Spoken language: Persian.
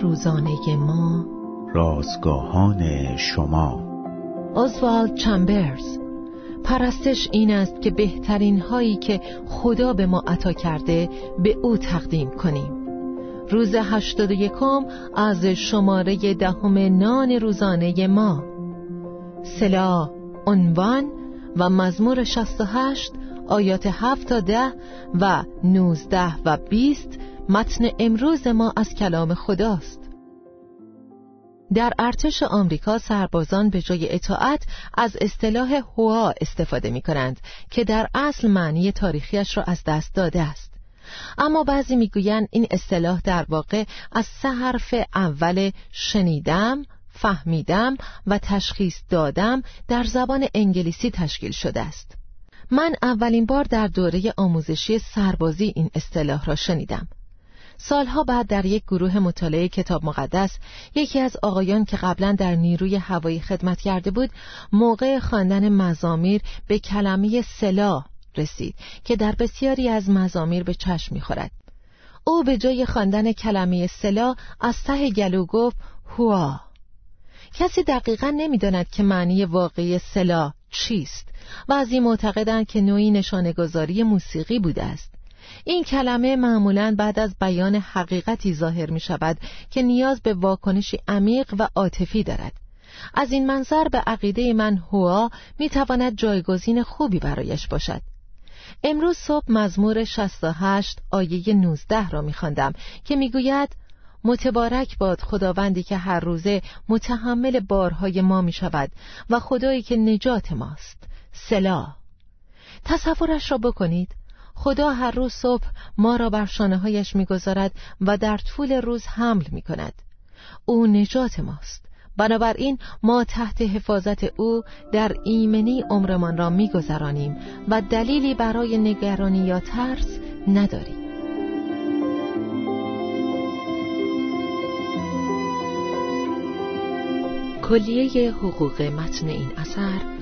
روزانه ما. رازگاهان شما. اوزوالد چمبرز پرستش این است که بهترین هایی که خدا به ما عطا کرده به او تقدیم کنیم. روز هشتاد یکم از شماره دهم نان روزانه ما. سلا عنوان و مزمور 68 آیات 7 تا 10 و 19 و 20 متن امروز ما از کلام خداست در ارتش آمریکا سربازان به جای اطاعت از اصطلاح هوا استفاده می کنند که در اصل معنی تاریخیش را از دست داده است اما بعضی می‌گویند این اصطلاح در واقع از سه حرف اول شنیدم، فهمیدم و تشخیص دادم در زبان انگلیسی تشکیل شده است. من اولین بار در دوره آموزشی سربازی این اصطلاح را شنیدم. سالها بعد در یک گروه مطالعه کتاب مقدس یکی از آقایان که قبلا در نیروی هوایی خدمت کرده بود موقع خواندن مزامیر به کلمه سلا رسید که در بسیاری از مزامیر به چشم می‌خورد. او به جای خواندن کلمه سلا از ته گلو گفت هوا کسی دقیقا نمی‌داند که معنی واقعی سلا چیست و از این معتقدند که نوعی نشانگذاری موسیقی بوده است. این کلمه معمولا بعد از بیان حقیقتی ظاهر می شود که نیاز به واکنشی عمیق و عاطفی دارد. از این منظر به عقیده من هوا می تواند جایگزین خوبی برایش باشد. امروز صبح مزمور 68 آیه 19 را می خواندم که می گوید متبارک باد خداوندی که هر روزه متحمل بارهای ما می شود و خدایی که نجات ماست. سلا تصورش را بکنید. خدا هر روز صبح ما را بر شانه هایش می‌گذارد و در طول روز حمل می کند او نجات ماست. بنابراین ما تحت حفاظت او در ایمنی عمرمان را میگذرانیم و دلیلی برای نگرانی یا ترس نداریم. کلیه حقوق متن این اثر